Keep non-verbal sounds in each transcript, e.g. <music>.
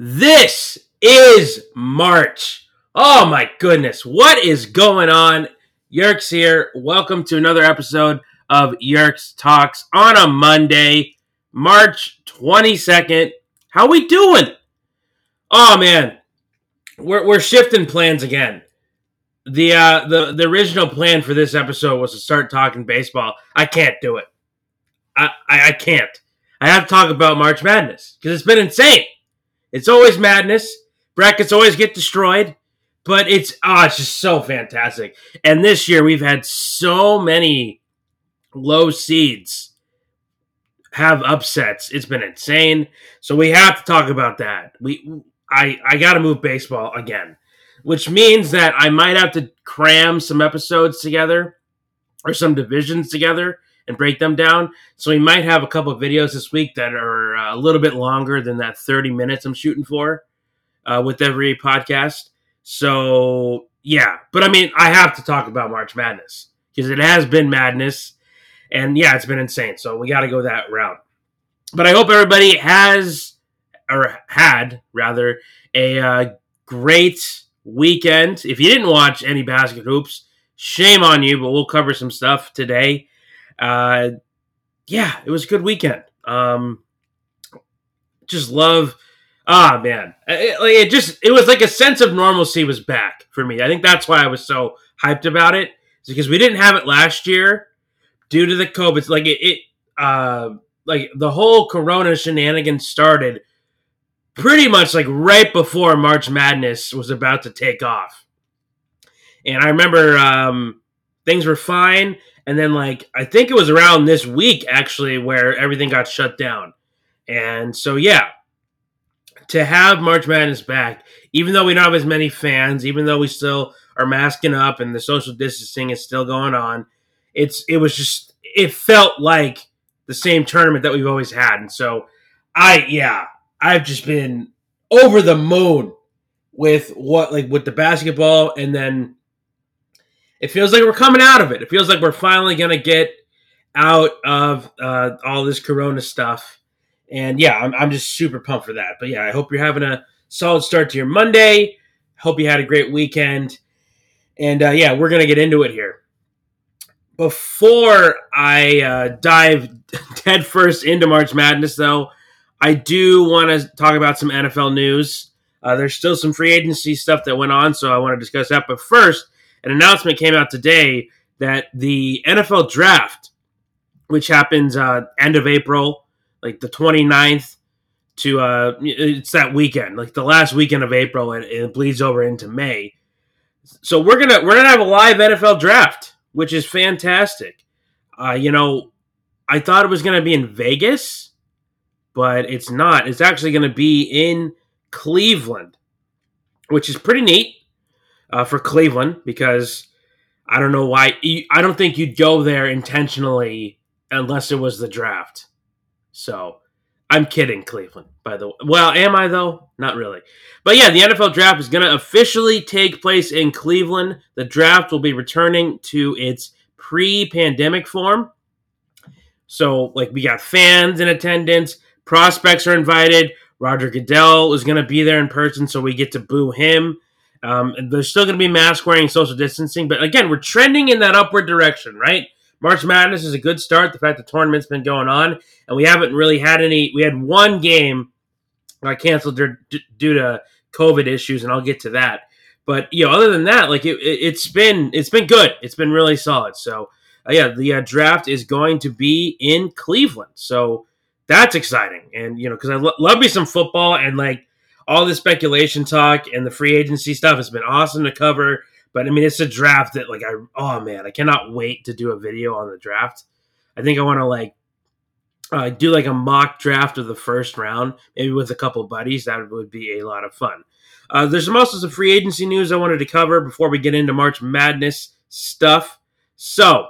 This is March. Oh my goodness. What is going on? Yerks here. Welcome to another episode of Yerks Talks on a Monday, March 22nd. How we doing? Oh man. We're, we're shifting plans again. The uh the, the original plan for this episode was to start talking baseball. I can't do it. I, I, I can't. I have to talk about March Madness because it's been insane. It's always madness. Brackets always get destroyed, but it's oh, it's just so fantastic. And this year we've had so many low seeds have upsets. It's been insane. So we have to talk about that. We I I got to move baseball again, which means that I might have to cram some episodes together or some divisions together and break them down. So we might have a couple of videos this week that are uh, a little bit longer than that 30 minutes I'm shooting for uh, with every podcast. So yeah, but I mean, I have to talk about March Madness because it has been madness, and yeah, it's been insane. So we got to go that route. But I hope everybody has or had rather a uh, great weekend. If you didn't watch any basket hoops, shame on you. But we'll cover some stuff today uh, yeah, it was a good weekend. Um, just love. Ah, man, it, it just it was like a sense of normalcy was back for me. I think that's why I was so hyped about it. it, is because we didn't have it last year due to the COVID. Like it, it uh, like the whole Corona shenanigans started pretty much like right before March Madness was about to take off. And I remember um, things were fine. And then, like, I think it was around this week actually where everything got shut down. And so, yeah, to have March Madness back, even though we don't have as many fans, even though we still are masking up and the social distancing is still going on, it's it was just it felt like the same tournament that we've always had. And so, I yeah, I've just been over the moon with what like with the basketball and then it feels like we're coming out of it. It feels like we're finally going to get out of uh, all this Corona stuff. And yeah, I'm, I'm just super pumped for that. But yeah, I hope you're having a solid start to your Monday. Hope you had a great weekend. And uh, yeah, we're going to get into it here. Before I uh, dive <laughs> head first into March Madness, though, I do want to talk about some NFL news. Uh, there's still some free agency stuff that went on, so I want to discuss that. But first, an announcement came out today that the NFL draft, which happens uh, end of April, like the 29th to uh, it's that weekend, like the last weekend of April, and it bleeds over into May. So we're gonna we're gonna have a live NFL draft, which is fantastic. Uh, you know, I thought it was gonna be in Vegas, but it's not. It's actually gonna be in Cleveland, which is pretty neat uh, for Cleveland because I don't know why. I don't think you'd go there intentionally unless it was the draft. So I'm kidding, Cleveland, by the way. Well, am I though? Not really. But yeah, the NFL draft is going to officially take place in Cleveland. The draft will be returning to its pre pandemic form. So, like, we got fans in attendance, prospects are invited. Roger Goodell is going to be there in person, so we get to boo him. Um, there's still going to be mask wearing, social distancing, but again, we're trending in that upward direction, right? March Madness is a good start. The fact the tournament's been going on, and we haven't really had any. We had one game I canceled due to COVID issues, and I'll get to that. But you know, other than that, like it, has been it's been good. It's been really solid. So uh, yeah, the uh, draft is going to be in Cleveland. So that's exciting, and you know, because I lo- love me some football, and like all the speculation talk and the free agency stuff has been awesome to cover. But I mean, it's a draft that like I oh man, I cannot wait to do a video on the draft. I think I want to like uh, do like a mock draft of the first round, maybe with a couple buddies. That would be a lot of fun. Uh, there's also some free agency news I wanted to cover before we get into March Madness stuff. So,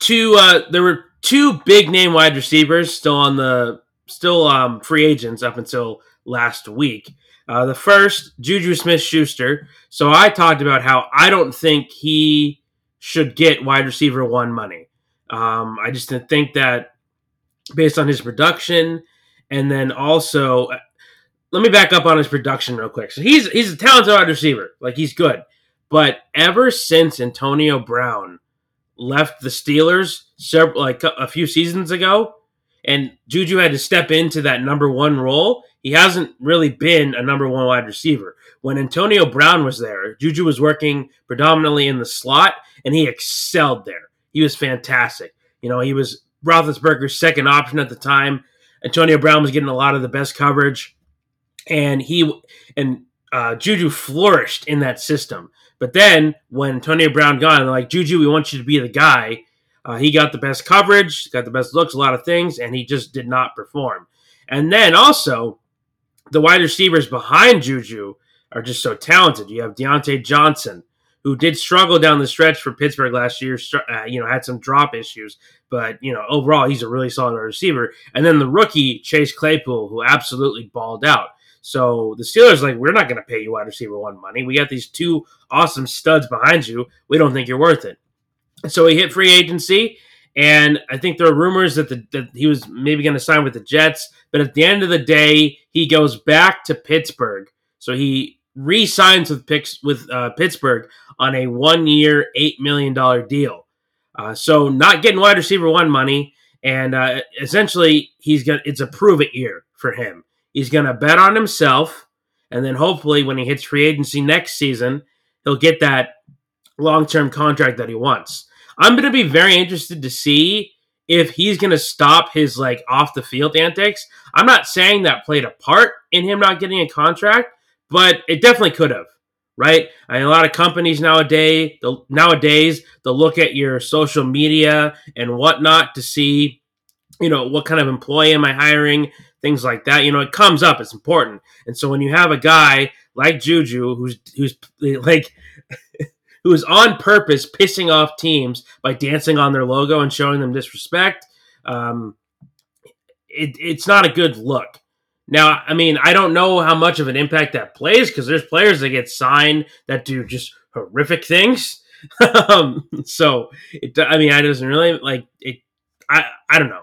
two uh, there were two big name wide receivers still on the still um, free agents up until last week. Uh, the first, Juju Smith Schuster. So I talked about how I don't think he should get wide receiver one money. Um, I just didn't think that based on his production. And then also, let me back up on his production real quick. So he's he's a talented wide receiver, like he's good, but ever since Antonio Brown left the Steelers several like a few seasons ago, and Juju had to step into that number one role, he hasn't really been a number one wide receiver. When Antonio Brown was there, Juju was working predominantly in the slot, and he excelled there. He was fantastic. You know, he was Roethlisberger's second option at the time. Antonio Brown was getting a lot of the best coverage, and he and uh, Juju flourished in that system. But then when Antonio Brown gone, they're like Juju, we want you to be the guy. Uh, he got the best coverage, got the best looks, a lot of things, and he just did not perform. And then also, the wide receivers behind Juju are just so talented. You have Diontae Johnson, who did struggle down the stretch for Pittsburgh last year. Uh, you know, had some drop issues, but you know, overall, he's a really solid receiver. And then the rookie Chase Claypool, who absolutely balled out. So the Steelers like, we're not going to pay you wide receiver one money. We got these two awesome studs behind you. We don't think you're worth it. So he hit free agency, and I think there are rumors that the, that he was maybe going to sign with the Jets. But at the end of the day, he goes back to Pittsburgh. So he re-signs with with uh, Pittsburgh on a one-year, eight million dollar deal. Uh, so not getting wide receiver one money, and uh, essentially he's got it's a prove it year for him. He's going to bet on himself, and then hopefully when he hits free agency next season, he'll get that long-term contract that he wants. I'm going to be very interested to see if he's going to stop his like off the field antics. I'm not saying that played a part in him not getting a contract, but it definitely could have, right? I mean, a lot of companies nowadays, the, nowadays they'll look at your social media and whatnot to see, you know, what kind of employee am I hiring, things like that. You know, it comes up. It's important, and so when you have a guy like Juju who's who's <laughs> like who is on purpose pissing off teams by dancing on their logo and showing them disrespect. Um, it, it's not a good look. Now, I mean, I don't know how much of an impact that plays because there's players that get signed that do just horrific things. <laughs> um, so, it, I mean, I doesn't really like it. I, I don't know.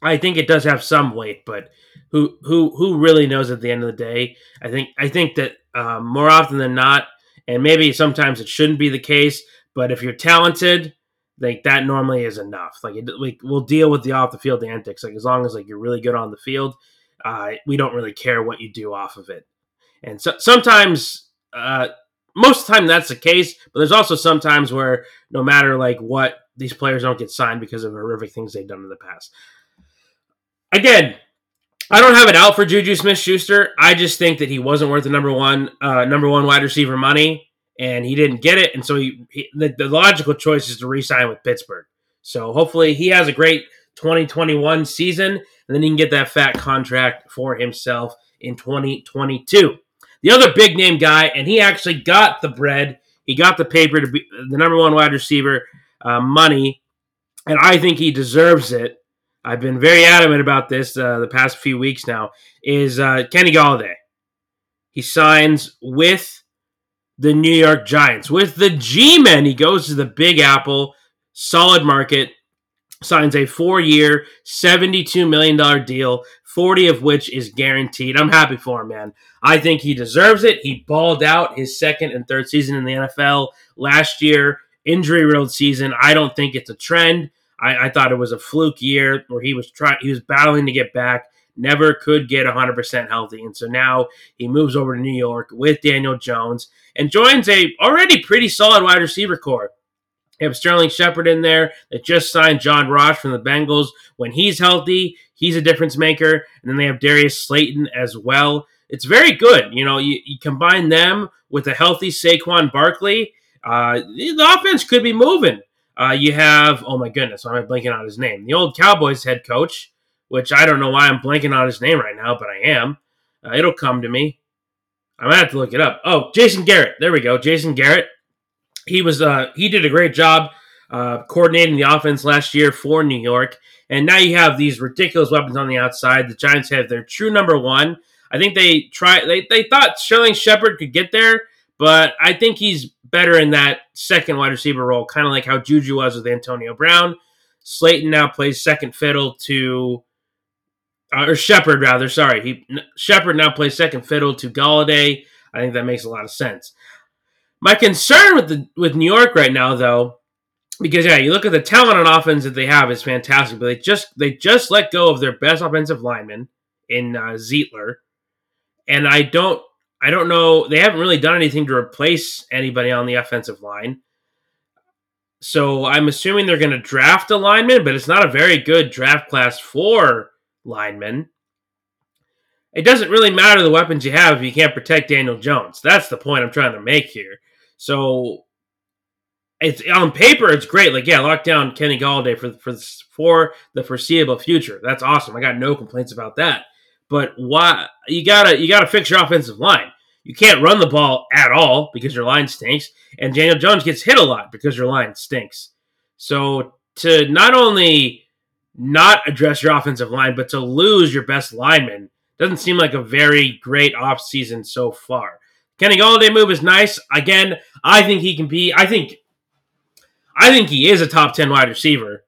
I think it does have some weight, but who, who, who really knows at the end of the day? I think, I think that um, more often than not, and maybe sometimes it shouldn't be the case, but if you're talented, like that normally is enough. Like, it, like we'll deal with the off the field antics. Like as long as like you're really good on the field, uh, we don't really care what you do off of it. And so sometimes, uh, most of the time that's the case, but there's also sometimes where no matter like what, these players don't get signed because of horrific things they've done in the past. Again, I don't have it out for Juju Smith Schuster. I just think that he wasn't worth the number one uh, number one wide receiver money, and he didn't get it. And so he, he the, the, logical choice is to re-sign with Pittsburgh. So hopefully he has a great 2021 season, and then he can get that fat contract for himself in 2022. The other big name guy, and he actually got the bread. He got the paper to be the number one wide receiver uh, money, and I think he deserves it. I've been very adamant about this uh, the past few weeks now, is uh, Kenny Golladay. He signs with the New York Giants. With the G Men, he goes to the Big Apple, solid market, signs a four year, $72 million deal, 40 of which is guaranteed. I'm happy for him, man. I think he deserves it. He balled out his second and third season in the NFL last year, injury riddled season. I don't think it's a trend. I, I thought it was a fluke year where he was trying, he was battling to get back, never could get 100% healthy, and so now he moves over to New York with Daniel Jones and joins a already pretty solid wide receiver core. You have Sterling Shepard in there that just signed John Ross from the Bengals. When he's healthy, he's a difference maker. And then they have Darius Slayton as well. It's very good. You know, you, you combine them with a healthy Saquon Barkley, uh, the offense could be moving. Uh, you have, oh my goodness, why am I blanking on his name? The old Cowboys head coach, which I don't know why I'm blanking on his name right now, but I am. Uh, it'll come to me. I might have to look it up. Oh, Jason Garrett. There we go. Jason Garrett. He was uh, he did a great job uh, coordinating the offense last year for New York. And now you have these ridiculous weapons on the outside. The Giants have their true number one. I think they try they, they thought Sterling Shepard could get there, but I think he's better in that second wide receiver role, kind of like how Juju was with Antonio Brown. Slayton now plays second fiddle to uh, or Shepard rather. Sorry, he Shepard now plays second fiddle to Golladay. I think that makes a lot of sense. My concern with the with New York right now, though, because yeah, you look at the talent on offense that they have is fantastic, but they just they just let go of their best offensive lineman in uh, Zeitler, and I don't I don't know they haven't really done anything to replace anybody on the offensive line. So I'm assuming they're going to draft a lineman, but it's not a very good draft class for linemen. It doesn't really matter the weapons you have if you can't protect Daniel Jones. That's the point I'm trying to make here. So it's on paper it's great. Like yeah, lock down Kenny Golladay for for for the foreseeable future. That's awesome. I got no complaints about that. But why you gotta you gotta fix your offensive line. You can't run the ball at all because your line stinks, and Daniel Jones gets hit a lot because your line stinks. So to not only not address your offensive line, but to lose your best lineman doesn't seem like a very great offseason so far. Kenny Golladay move is nice. Again, I think he can be. I think, I think he is a top ten wide receiver.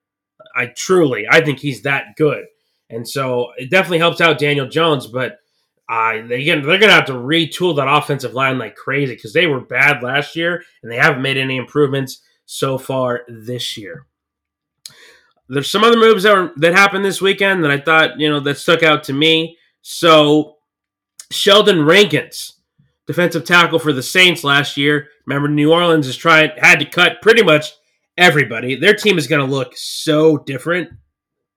I truly, I think he's that good, and so it definitely helps out Daniel Jones. But uh, again, they're going to have to retool that offensive line like crazy because they were bad last year and they haven't made any improvements so far this year. There's some other moves that were, that happened this weekend that I thought you know that stuck out to me. So Sheldon Rankins defensive tackle for the Saints last year. Remember, New Orleans is trying had to cut pretty much everybody. Their team is going to look so different.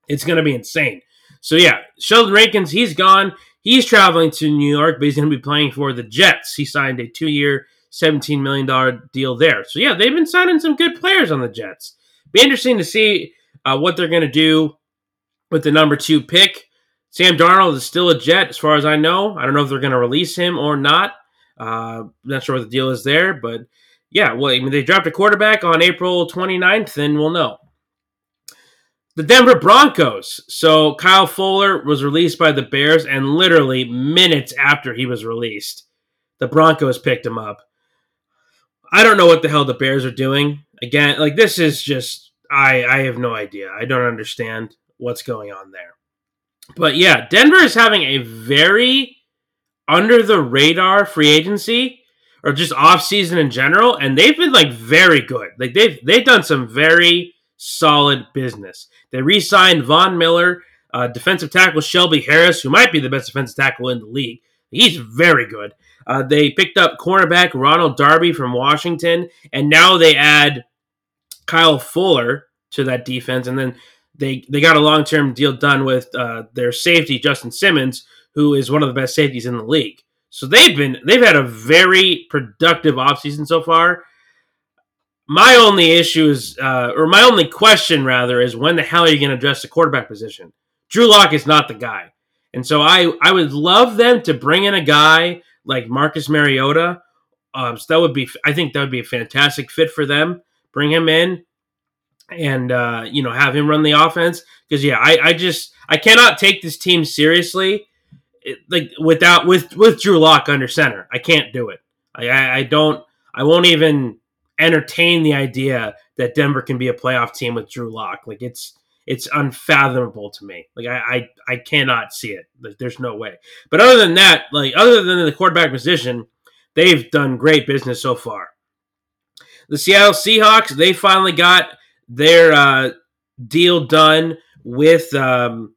It's going to be insane. So yeah, Sheldon Rankins, he's gone. He's traveling to New York, but he's going to be playing for the Jets. He signed a two-year, $17 million deal there. So yeah, they've been signing some good players on the Jets. Be interesting to see uh, what they're going to do with the number two pick. Sam Darnold is still a Jet, as far as I know. I don't know if they're going to release him or not. Uh, not sure what the deal is there, but yeah, well, I mean, they dropped a quarterback on April 29th, and we'll know. The Denver Broncos. So Kyle Fuller was released by the Bears, and literally minutes after he was released, the Broncos picked him up. I don't know what the hell the Bears are doing. Again, like this is just I I have no idea. I don't understand what's going on there. But yeah, Denver is having a very under the radar free agency or just off season in general, and they've been like very good. Like they've they've done some very solid business. They re-signed Von Miller, uh, defensive tackle Shelby Harris, who might be the best defensive tackle in the league. He's very good. Uh, they picked up cornerback Ronald Darby from Washington, and now they add Kyle Fuller to that defense, and then they they got a long term deal done with uh, their safety Justin Simmons, who is one of the best safeties in the league. So they've been they've had a very productive offseason so far. My only issue is, uh, or my only question rather, is when the hell are you going to address the quarterback position? Drew Lock is not the guy, and so I I would love them to bring in a guy like Marcus Mariota. Um, so that would be I think that would be a fantastic fit for them. Bring him in and uh, you know have him run the offense because yeah I, I just I cannot take this team seriously it, like without with with Drew Lock under center. I can't do it. I, I, I don't. I won't even entertain the idea that Denver can be a playoff team with Drew Lock. Like it's it's unfathomable to me. Like I, I I cannot see it. Like there's no way. But other than that, like other than the quarterback position, they've done great business so far. The Seattle Seahawks, they finally got their uh, deal done with um,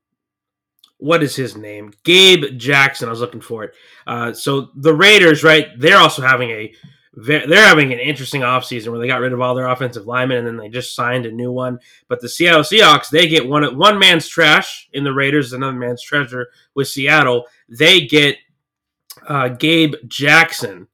what is his name? Gabe Jackson. I was looking for it. Uh, so the Raiders, right? They're also having a they're having an interesting offseason where they got rid of all their offensive linemen and then they just signed a new one. But the Seattle Seahawks, they get one one man's trash in the Raiders, another man's treasure with Seattle. They get uh, Gabe Jackson.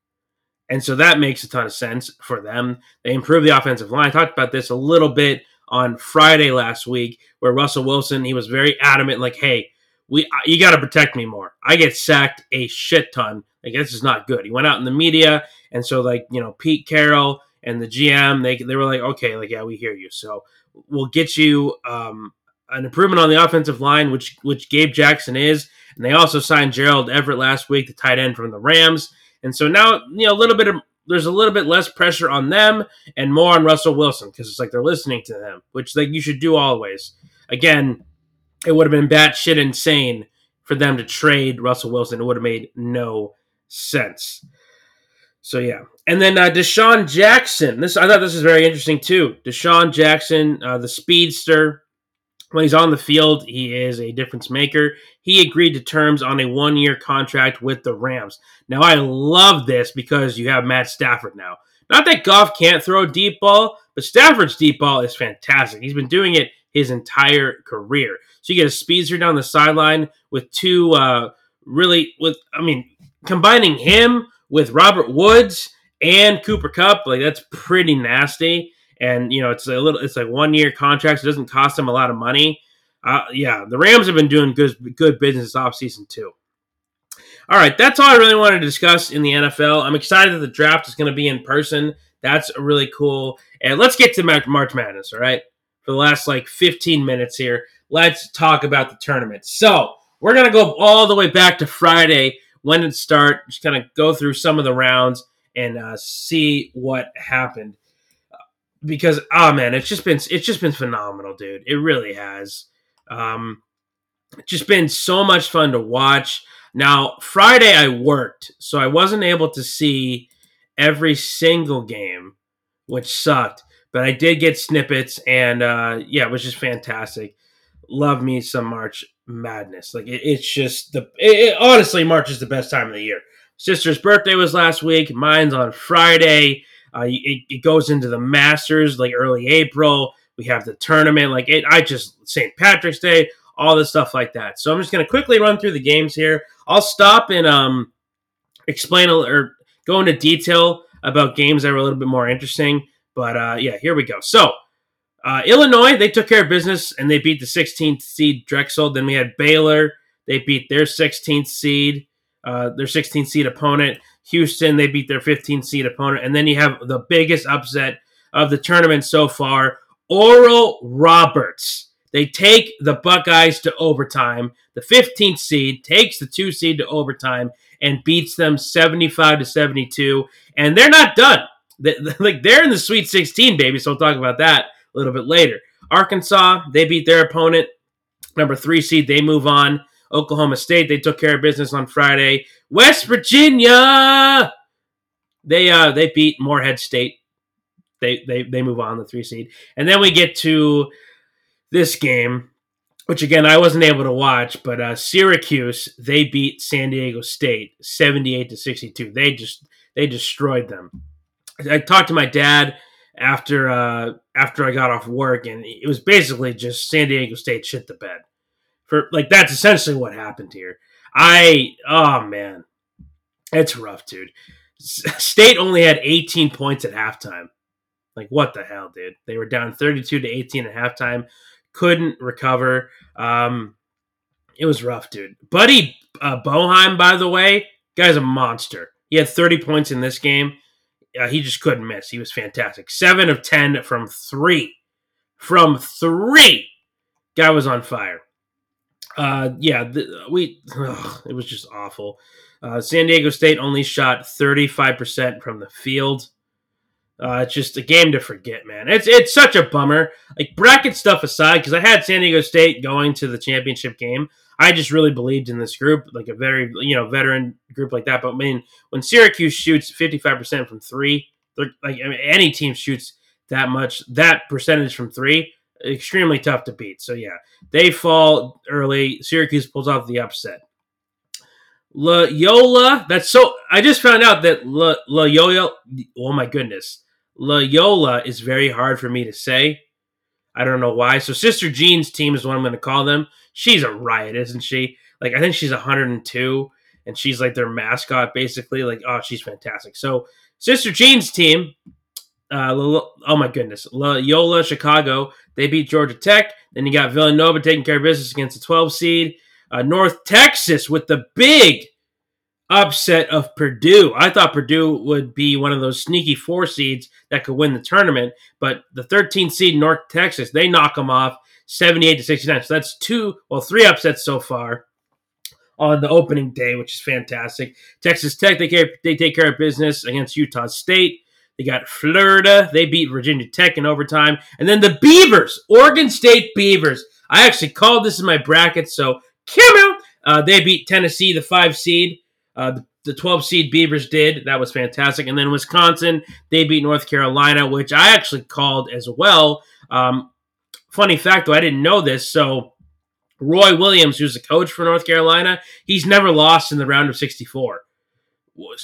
And so that makes a ton of sense for them. They improve the offensive line. I talked about this a little bit on Friday last week, where Russell Wilson, he was very adamant, like, hey, we you got to protect me more. I get sacked a shit ton. Like this is not good. He went out in the media, and so like you know Pete Carroll and the GM, they they were like, okay, like yeah, we hear you. So we'll get you um, an improvement on the offensive line, which which Gabe Jackson is, and they also signed Gerald Everett last week, the tight end from the Rams, and so now you know a little bit of there's a little bit less pressure on them and more on Russell Wilson because it's like they're listening to them, which like you should do always. Again, it would have been batshit insane for them to trade Russell Wilson. It would have made no sense. So yeah, and then uh, DeSean Jackson. This I thought this was very interesting too. DeSean Jackson, uh, the speedster. When he's on the field, he is a difference maker. He agreed to terms on a one-year contract with the Rams. Now I love this because you have Matt Stafford now. Not that Goff can't throw a deep ball, but Stafford's deep ball is fantastic. He's been doing it his entire career. So you get a speedster down the sideline with two uh, really with I mean combining him with Robert Woods and Cooper Kupp, like that's pretty nasty. And you know, it's a little, it's like one year contracts. It doesn't cost them a lot of money. Uh, yeah, the Rams have been doing good, good business off season too. All right, that's all I really wanted to discuss in the NFL. I'm excited that the draft is going to be in person. That's really cool. And let's get to March Madness. All right, for the last like 15 minutes here, let's talk about the tournament. So we're gonna go all the way back to Friday when it start, just kind of go through some of the rounds and uh, see what happened. Because oh man, it's just been it's just been phenomenal, dude. It really has. Um, just been so much fun to watch. Now Friday I worked, so I wasn't able to see every single game, which sucked. But I did get snippets, and uh, yeah, it was just fantastic. Love me some March madness. Like it, it's just the it, it, honestly, March is the best time of the year. Sister's birthday was last week. Mine's on Friday. Uh, it, it goes into the Masters like early April. We have the tournament. Like it, I just St. Patrick's Day, all this stuff like that. So I'm just gonna quickly run through the games here. I'll stop and um explain a, or go into detail about games that were a little bit more interesting. But uh, yeah, here we go. So uh, Illinois, they took care of business and they beat the 16th seed Drexel. Then we had Baylor, they beat their 16th seed, uh, their 16th seed opponent. Houston, they beat their 15th seed opponent. And then you have the biggest upset of the tournament so far Oral Roberts. They take the Buckeyes to overtime. The 15th seed takes the 2 seed to overtime and beats them 75 to 72. And they're not done. They, <laughs> like they're in the Sweet 16, baby. So we'll talk about that a little bit later. Arkansas, they beat their opponent, number three seed. They move on. Oklahoma State, they took care of business on Friday. West Virginia, they uh they beat Morehead State. They they they move on the three seed, and then we get to this game, which again I wasn't able to watch, but uh, Syracuse they beat San Diego State seventy eight to sixty two. They just they destroyed them. I talked to my dad after uh, after I got off work, and it was basically just San Diego State shit the bed. For like that's essentially what happened here. I oh man, it's rough, dude. State only had 18 points at halftime. Like what the hell, dude? They were down 32 to 18 at halftime. Couldn't recover. Um, it was rough, dude. Buddy uh, Boeheim, by the way, guy's a monster. He had 30 points in this game uh, he just couldn't miss. He was fantastic. Seven of ten from three. From three, guy was on fire. Uh, yeah, we. Ugh, it was just awful. Uh, San Diego State only shot thirty five percent from the field. Uh, it's just a game to forget, man. It's it's such a bummer. Like bracket stuff aside, because I had San Diego State going to the championship game. I just really believed in this group, like a very you know veteran group like that. But I mean, when Syracuse shoots fifty five percent from three, like I mean, any team shoots that much that percentage from three, extremely tough to beat. So yeah, they fall early. Syracuse pulls off the upset. Loyola, that's so. I just found out that Loyola. Oh my goodness, Loyola is very hard for me to say. I don't know why. So Sister Jean's team is what I'm going to call them. She's a riot, isn't she? Like I think she's 102, and she's like their mascot, basically. Like oh, she's fantastic. So Sister Jean's team, uh, oh my goodness, Loyola Chicago, they beat Georgia Tech. Then you got Villanova taking care of business against the 12 seed. Uh, North Texas with the big upset of Purdue. I thought Purdue would be one of those sneaky four seeds that could win the tournament, but the 13 seed North Texas, they knock them off 78 to 69. So that's two, well, three upsets so far on the opening day, which is fantastic. Texas Tech, they, care, they take care of business against Utah State. They got Florida. They beat Virginia Tech in overtime. And then the Beavers, Oregon State Beavers. I actually called this in my bracket, so Kimmel, uh, they beat Tennessee, the five seed. Uh, the, the 12 seed Beavers did. That was fantastic. And then Wisconsin, they beat North Carolina, which I actually called as well. Um, funny fact, though, I didn't know this. So Roy Williams, who's the coach for North Carolina, he's never lost in the round of 64.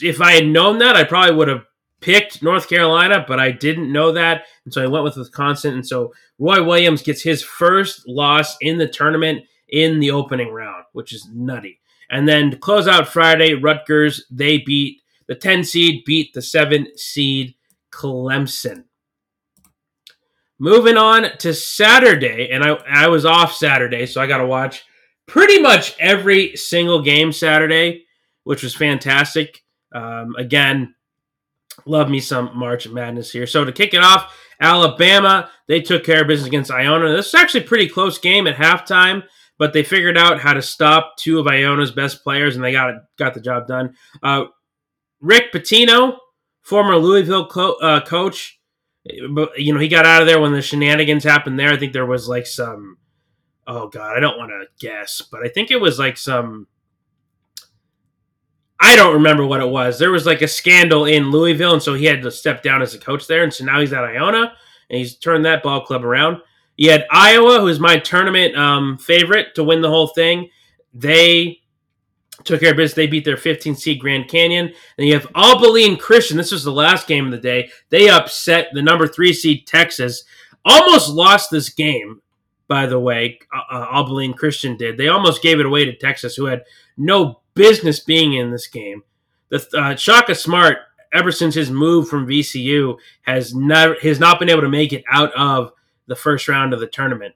If I had known that, I probably would have picked North Carolina, but I didn't know that. And so I went with Wisconsin. And so Roy Williams gets his first loss in the tournament in the opening round, which is nutty. And then to close out Friday, Rutgers, they beat the 10 seed, beat the 7 seed Clemson. Moving on to Saturday, and I, I was off Saturday, so I got to watch pretty much every single game Saturday, which was fantastic. Um, again, love me some March Madness here. So to kick it off, Alabama, they took care of business against Iona. This is actually a pretty close game at halftime, but they figured out how to stop two of Iona's best players, and they got got the job done. Uh, Rick Pitino, former Louisville co- uh, coach, but you know he got out of there when the shenanigans happened there. I think there was like some oh god, I don't want to guess, but I think it was like some I don't remember what it was. There was like a scandal in Louisville, and so he had to step down as a coach there, and so now he's at Iona, and he's turned that ball club around. You had Iowa, who's my tournament um, favorite to win the whole thing. They took care of business. They beat their 15 seed Grand Canyon. And you have Abilene Christian. This was the last game of the day. They upset the number three seed Texas. Almost lost this game, by the way. Uh, uh, Abilene Christian did. They almost gave it away to Texas, who had no business being in this game. The uh, Shaka Smart, ever since his move from VCU, has never has not been able to make it out of the first round of the tournament,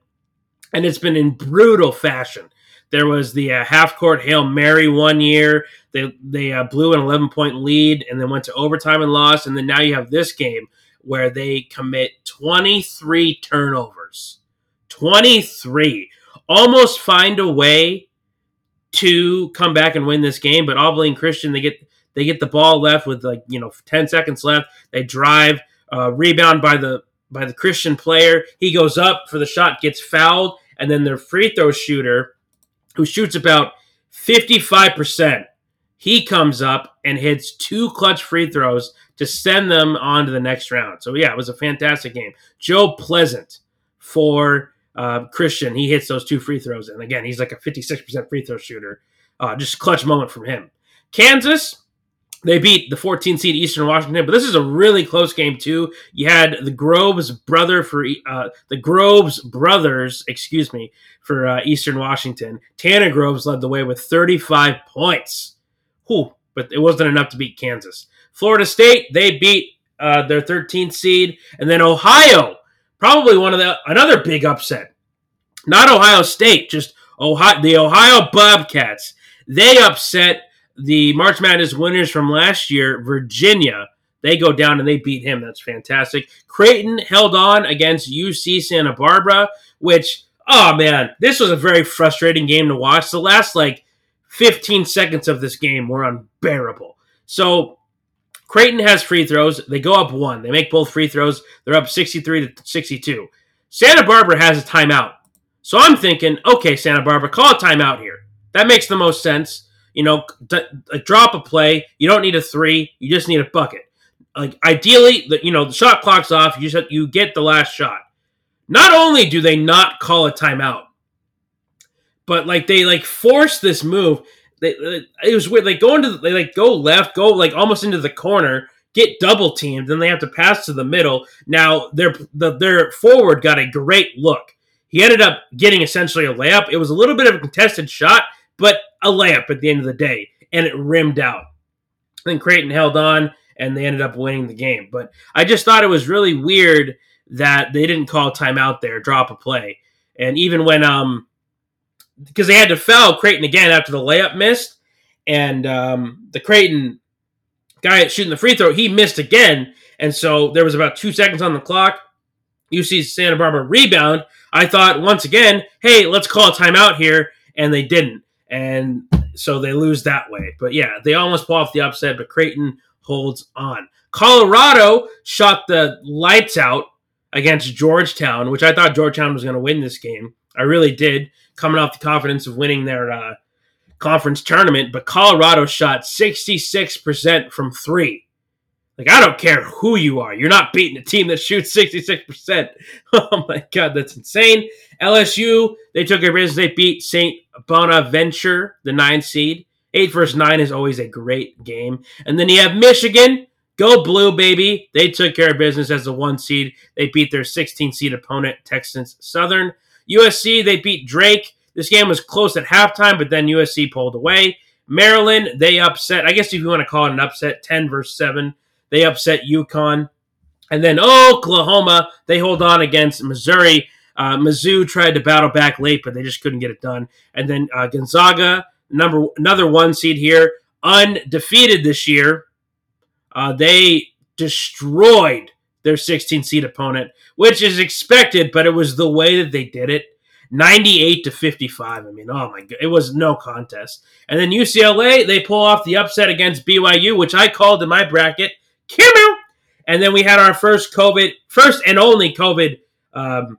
and it's been in brutal fashion. There was the uh, half court hail mary one year. They they uh, blew an eleven point lead and then went to overtime and lost. And then now you have this game where they commit twenty three turnovers, twenty three, almost find a way to come back and win this game. But Abilene Christian they get they get the ball left with like you know ten seconds left. They drive, uh, rebound by the by the Christian player. He goes up for the shot, gets fouled, and then their free throw shooter who shoots about 55%. He comes up and hits two clutch free throws to send them on to the next round. So, yeah, it was a fantastic game. Joe Pleasant for uh, Christian, he hits those two free throws. And again, he's like a 56% free throw shooter. Uh, just clutch moment from him. Kansas, they beat the 14 seed Eastern Washington, but this is a really close game too. You had the Groves brother for uh, the Groves brothers, excuse me, for uh, Eastern Washington. Tanner Groves led the way with 35 points. Whew, but it wasn't enough to beat Kansas. Florida State they beat uh, their 13th seed, and then Ohio, probably one of the another big upset. Not Ohio State, just Ohio the Ohio Bobcats. They upset the March Madness winners from last year, Virginia, they go down and they beat him. That's fantastic. Creighton held on against UC Santa Barbara, which, oh man, this was a very frustrating game to watch. The last like 15 seconds of this game were unbearable. So Creighton has free throws. They go up one. They make both free throws. They're up 63 to 62. Santa Barbara has a timeout. So I'm thinking, okay, Santa Barbara, call a timeout here. That makes the most sense. You know, d- drop a play. You don't need a three. You just need a bucket. Like ideally, the you know the shot clock's off. You just you get the last shot. Not only do they not call a timeout, but like they like force this move. They, uh, it was weird. Like go into they like go left, go like almost into the corner, get double teamed, then they have to pass to the middle. Now their the, their forward got a great look. He ended up getting essentially a layup. It was a little bit of a contested shot, but a layup at the end of the day, and it rimmed out. Then Creighton held on, and they ended up winning the game. But I just thought it was really weird that they didn't call timeout there, drop a play, and even when um because they had to foul Creighton again after the layup missed, and um, the Creighton guy shooting the free throw he missed again, and so there was about two seconds on the clock. UC Santa Barbara rebound. I thought once again, hey, let's call a timeout here, and they didn't and so they lose that way. But yeah, they almost pull off the upset, but Creighton holds on. Colorado shot the lights out against Georgetown, which I thought Georgetown was going to win this game. I really did, coming off the confidence of winning their uh, conference tournament, but Colorado shot 66% from three. Like, I don't care who you are. You're not beating a team that shoots 66%. <laughs> Oh my God, that's insane. LSU, they took their business. They beat St. Bonaventure, the nine seed. Eight versus nine is always a great game. And then you have Michigan. Go blue, baby. They took care of business as the one seed. They beat their 16 seed opponent, Texas Southern. USC, they beat Drake. This game was close at halftime, but then USC pulled away. Maryland, they upset. I guess if you want to call it an upset, 10 versus 7. They upset UConn. And then Oklahoma, they hold on against Missouri. Uh, Mizzou tried to battle back late, but they just couldn't get it done. And then uh, Gonzaga, number another one seed here, undefeated this year. Uh, they destroyed their 16 seed opponent, which is expected, but it was the way that they did it. 98 to 55. I mean, oh my god, it was no contest. And then UCLA, they pull off the upset against BYU, which I called in my bracket. Out. And then we had our first COVID, first and only COVID um,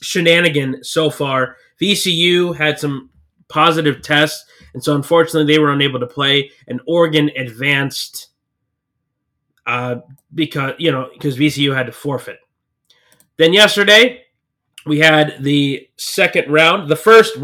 shenanigan so far. VCU had some positive tests, and so unfortunately they were unable to play. And Oregon advanced uh, because you know because VCU had to forfeit. Then yesterday we had the second round, the first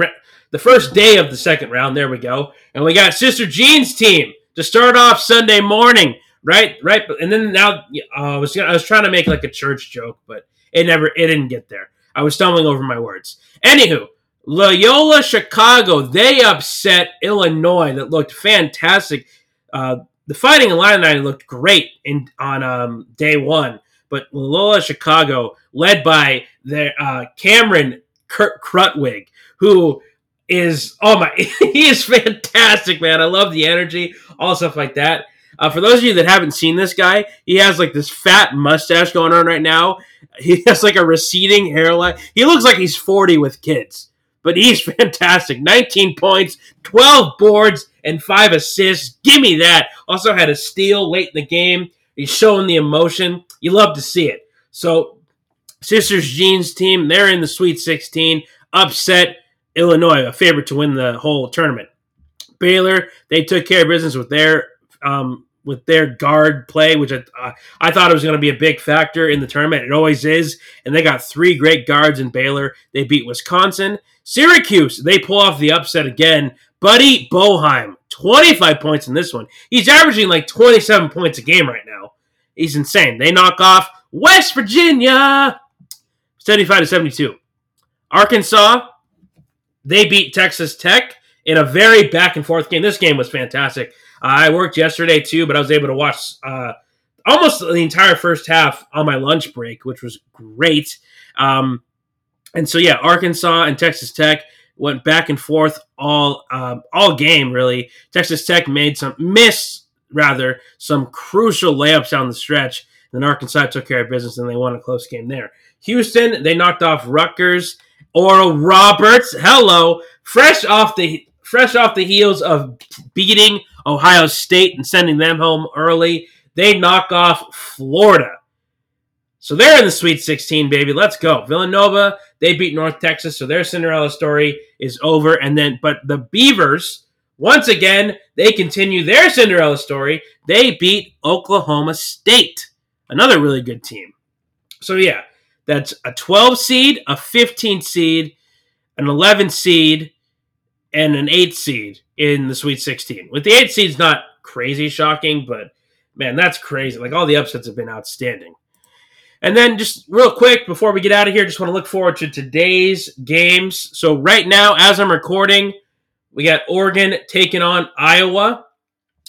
the first day of the second round. There we go, and we got Sister Jean's team to start off Sunday morning right, right. And then now uh, I was I was trying to make like a church joke, but it never it didn't get there. I was stumbling over my words. Anywho, Loyola Chicago they upset Illinois that looked fantastic. Uh, the Fighting Illini looked great in on um, day one, but Loyola Chicago, led by their uh, Cameron Kurt Krutwig, who is oh my, <laughs> he is fantastic, man. I love the energy, all stuff like that. Uh, for those of you that haven't seen this guy, he has like this fat mustache going on right now. He <laughs> has like a receding hairline. He looks like he's 40 with kids, but he's <laughs> fantastic. 19 points, 12 boards, and five assists. Give me that. Also had a steal late in the game. He's showing the emotion. You love to see it. So, Sisters Jean's team, they're in the Sweet 16, upset Illinois, a favorite to win the whole tournament. Baylor, they took care of business with their um, with their guard play, which I, uh, I thought it was going to be a big factor in the tournament. It always is. And they got three great guards in Baylor. They beat Wisconsin. Syracuse, they pull off the upset again. Buddy Boeheim, 25 points in this one. He's averaging like 27 points a game right now. He's insane. They knock off West Virginia 75 to 72. Arkansas, they beat Texas Tech in a very back and forth game. This game was fantastic. I worked yesterday too, but I was able to watch uh, almost the entire first half on my lunch break, which was great. Um, and so yeah, Arkansas and Texas Tech went back and forth all um, all game really. Texas Tech made some miss rather some crucial layups down the stretch. Then Arkansas took care of business and they won a close game there. Houston they knocked off Rutgers. Oral Roberts, hello, fresh off the fresh off the heels of beating Ohio State and sending them home early. They knock off Florida. So they're in the Sweet 16, baby. Let's go. Villanova, they beat North Texas, so their Cinderella story is over. And then, but the Beavers, once again, they continue their Cinderella story. They beat Oklahoma State, another really good team. So yeah, that's a 12 seed, a 15 seed, an 11 seed, and an 8 seed in the Sweet 16. With the eight seeds, not crazy shocking, but man, that's crazy. Like all the upsets have been outstanding. And then just real quick before we get out of here, just want to look forward to today's games. So right now, as I'm recording, we got Oregon taking on Iowa,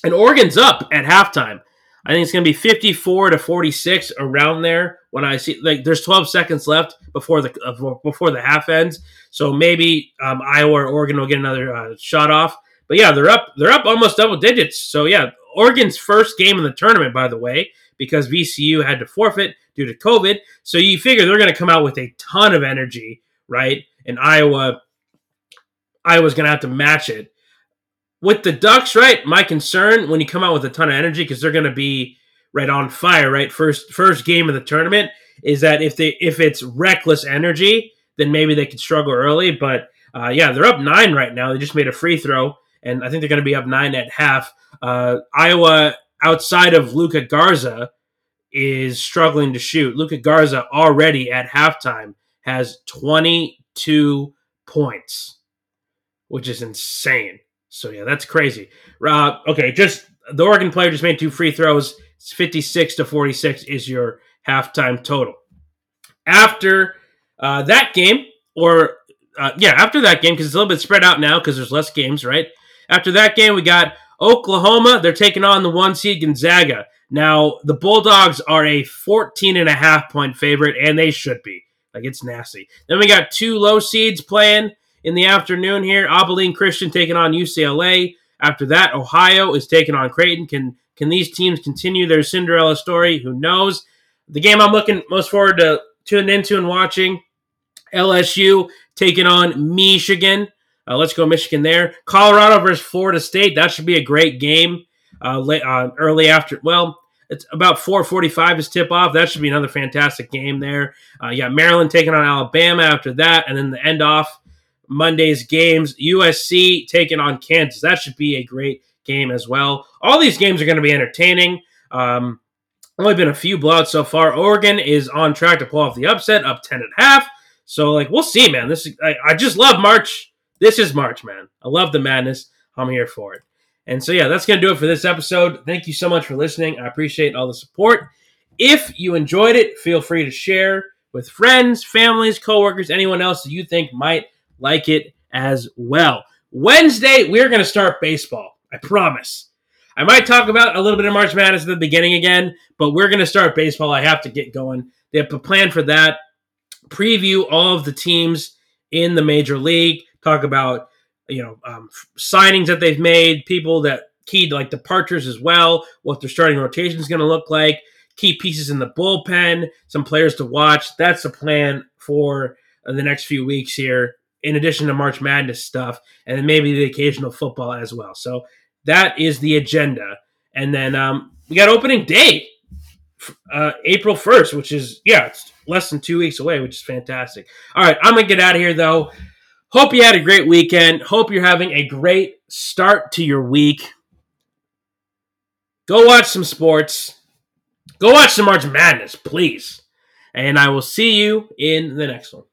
and Oregon's up at halftime. I think it's going to be 54 to 46 around there when I see like there's 12 seconds left before the before the half ends. So maybe um, Iowa or Oregon will get another uh, shot off. But yeah, they're up. They're up almost double digits. So yeah, Oregon's first game in the tournament, by the way, because VCU had to forfeit due to COVID. So you figure they're going to come out with a ton of energy, right? And Iowa, Iowa's going to have to match it with the Ducks. Right, my concern when you come out with a ton of energy because they're going to be right on fire. Right, first first game of the tournament is that if they if it's reckless energy, then maybe they could struggle early. But uh, yeah, they're up nine right now. They just made a free throw and I think they're going to be up nine at half. Uh, Iowa, outside of Luka Garza, is struggling to shoot. Luka Garza already at halftime has 22 points, which is insane. So yeah, that's crazy. Uh, okay, just the Oregon player just made two free throws. It's 56 to 46 is your halftime total. After uh, that game, or uh, yeah, after that game, because it's a little bit spread out now because there's less games, right? After that game, we got Oklahoma. They're taking on the one seed Gonzaga. Now, the Bulldogs are a 14 and a half point favorite, and they should be. Like, it's nasty. Then we got two low seeds playing in the afternoon here. Abilene Christian taking on UCLA. After that, Ohio is taking on Creighton. Can can these teams continue their Cinderella story? Who knows? The game I'm looking most forward to tuning into and watching LSU taking on Michigan. Uh, let's go Michigan there. Colorado versus Florida State. That should be a great game. Uh, late, uh, early after, well, it's about 4:45 is tip off. That should be another fantastic game there. Uh, Maryland taking on Alabama after that, and then the end off Monday's games. USC taking on Kansas. That should be a great game as well. All these games are going to be entertaining. Um, only been a few blowouts so far. Oregon is on track to pull off the upset, up 10 and a half. So like we'll see, man. This is, I, I just love March. This is March, man. I love the madness. I'm here for it. And so yeah, that's gonna do it for this episode. Thank you so much for listening. I appreciate all the support. If you enjoyed it, feel free to share with friends, families, coworkers, anyone else that you think might like it as well. Wednesday, we're going to start baseball. I promise. I might talk about a little bit of March Madness at the beginning again, but we're going to start baseball. I have to get going. They have a plan for that. Preview all of the teams in the major league. Talk about you know um, signings that they've made, people that key like departures as well. What their starting rotation is going to look like. Key pieces in the bullpen. Some players to watch. That's the plan for the next few weeks here in addition to March Madness stuff, and then maybe the occasional football as well. So that is the agenda. And then um, we got opening day, uh, April 1st, which is, yeah, it's less than two weeks away, which is fantastic. All right, I'm going to get out of here, though. Hope you had a great weekend. Hope you're having a great start to your week. Go watch some sports. Go watch some March Madness, please. And I will see you in the next one.